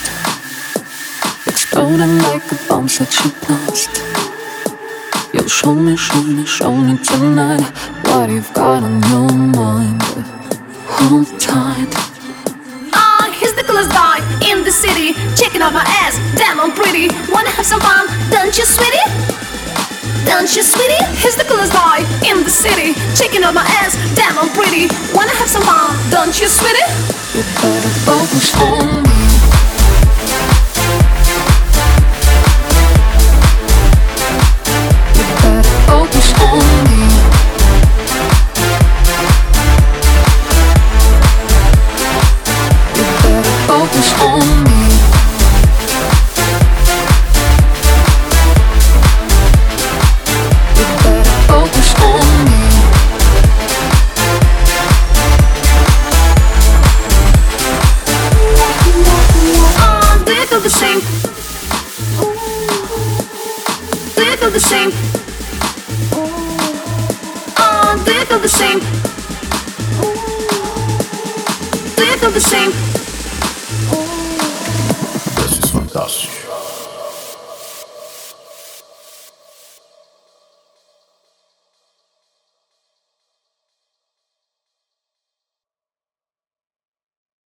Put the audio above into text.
fast. Exploding like a bomb that you blast. You show me, show me, show me tonight what you've got on your mind. Hold tight. Uh, he's the coolest guy in the city. Checking out my ass. Damn, I'm pretty. Wanna have some fun? Don't you, sweetie? Don't you, sweetie? He's the coolest guy in the city. Checking out my ass. Damn, I'm pretty. Wanna have some fun? Don't you, sweetie? You better focus on same? Feel the same? Oh, you feel the same? Feel the same? This is fantastisch.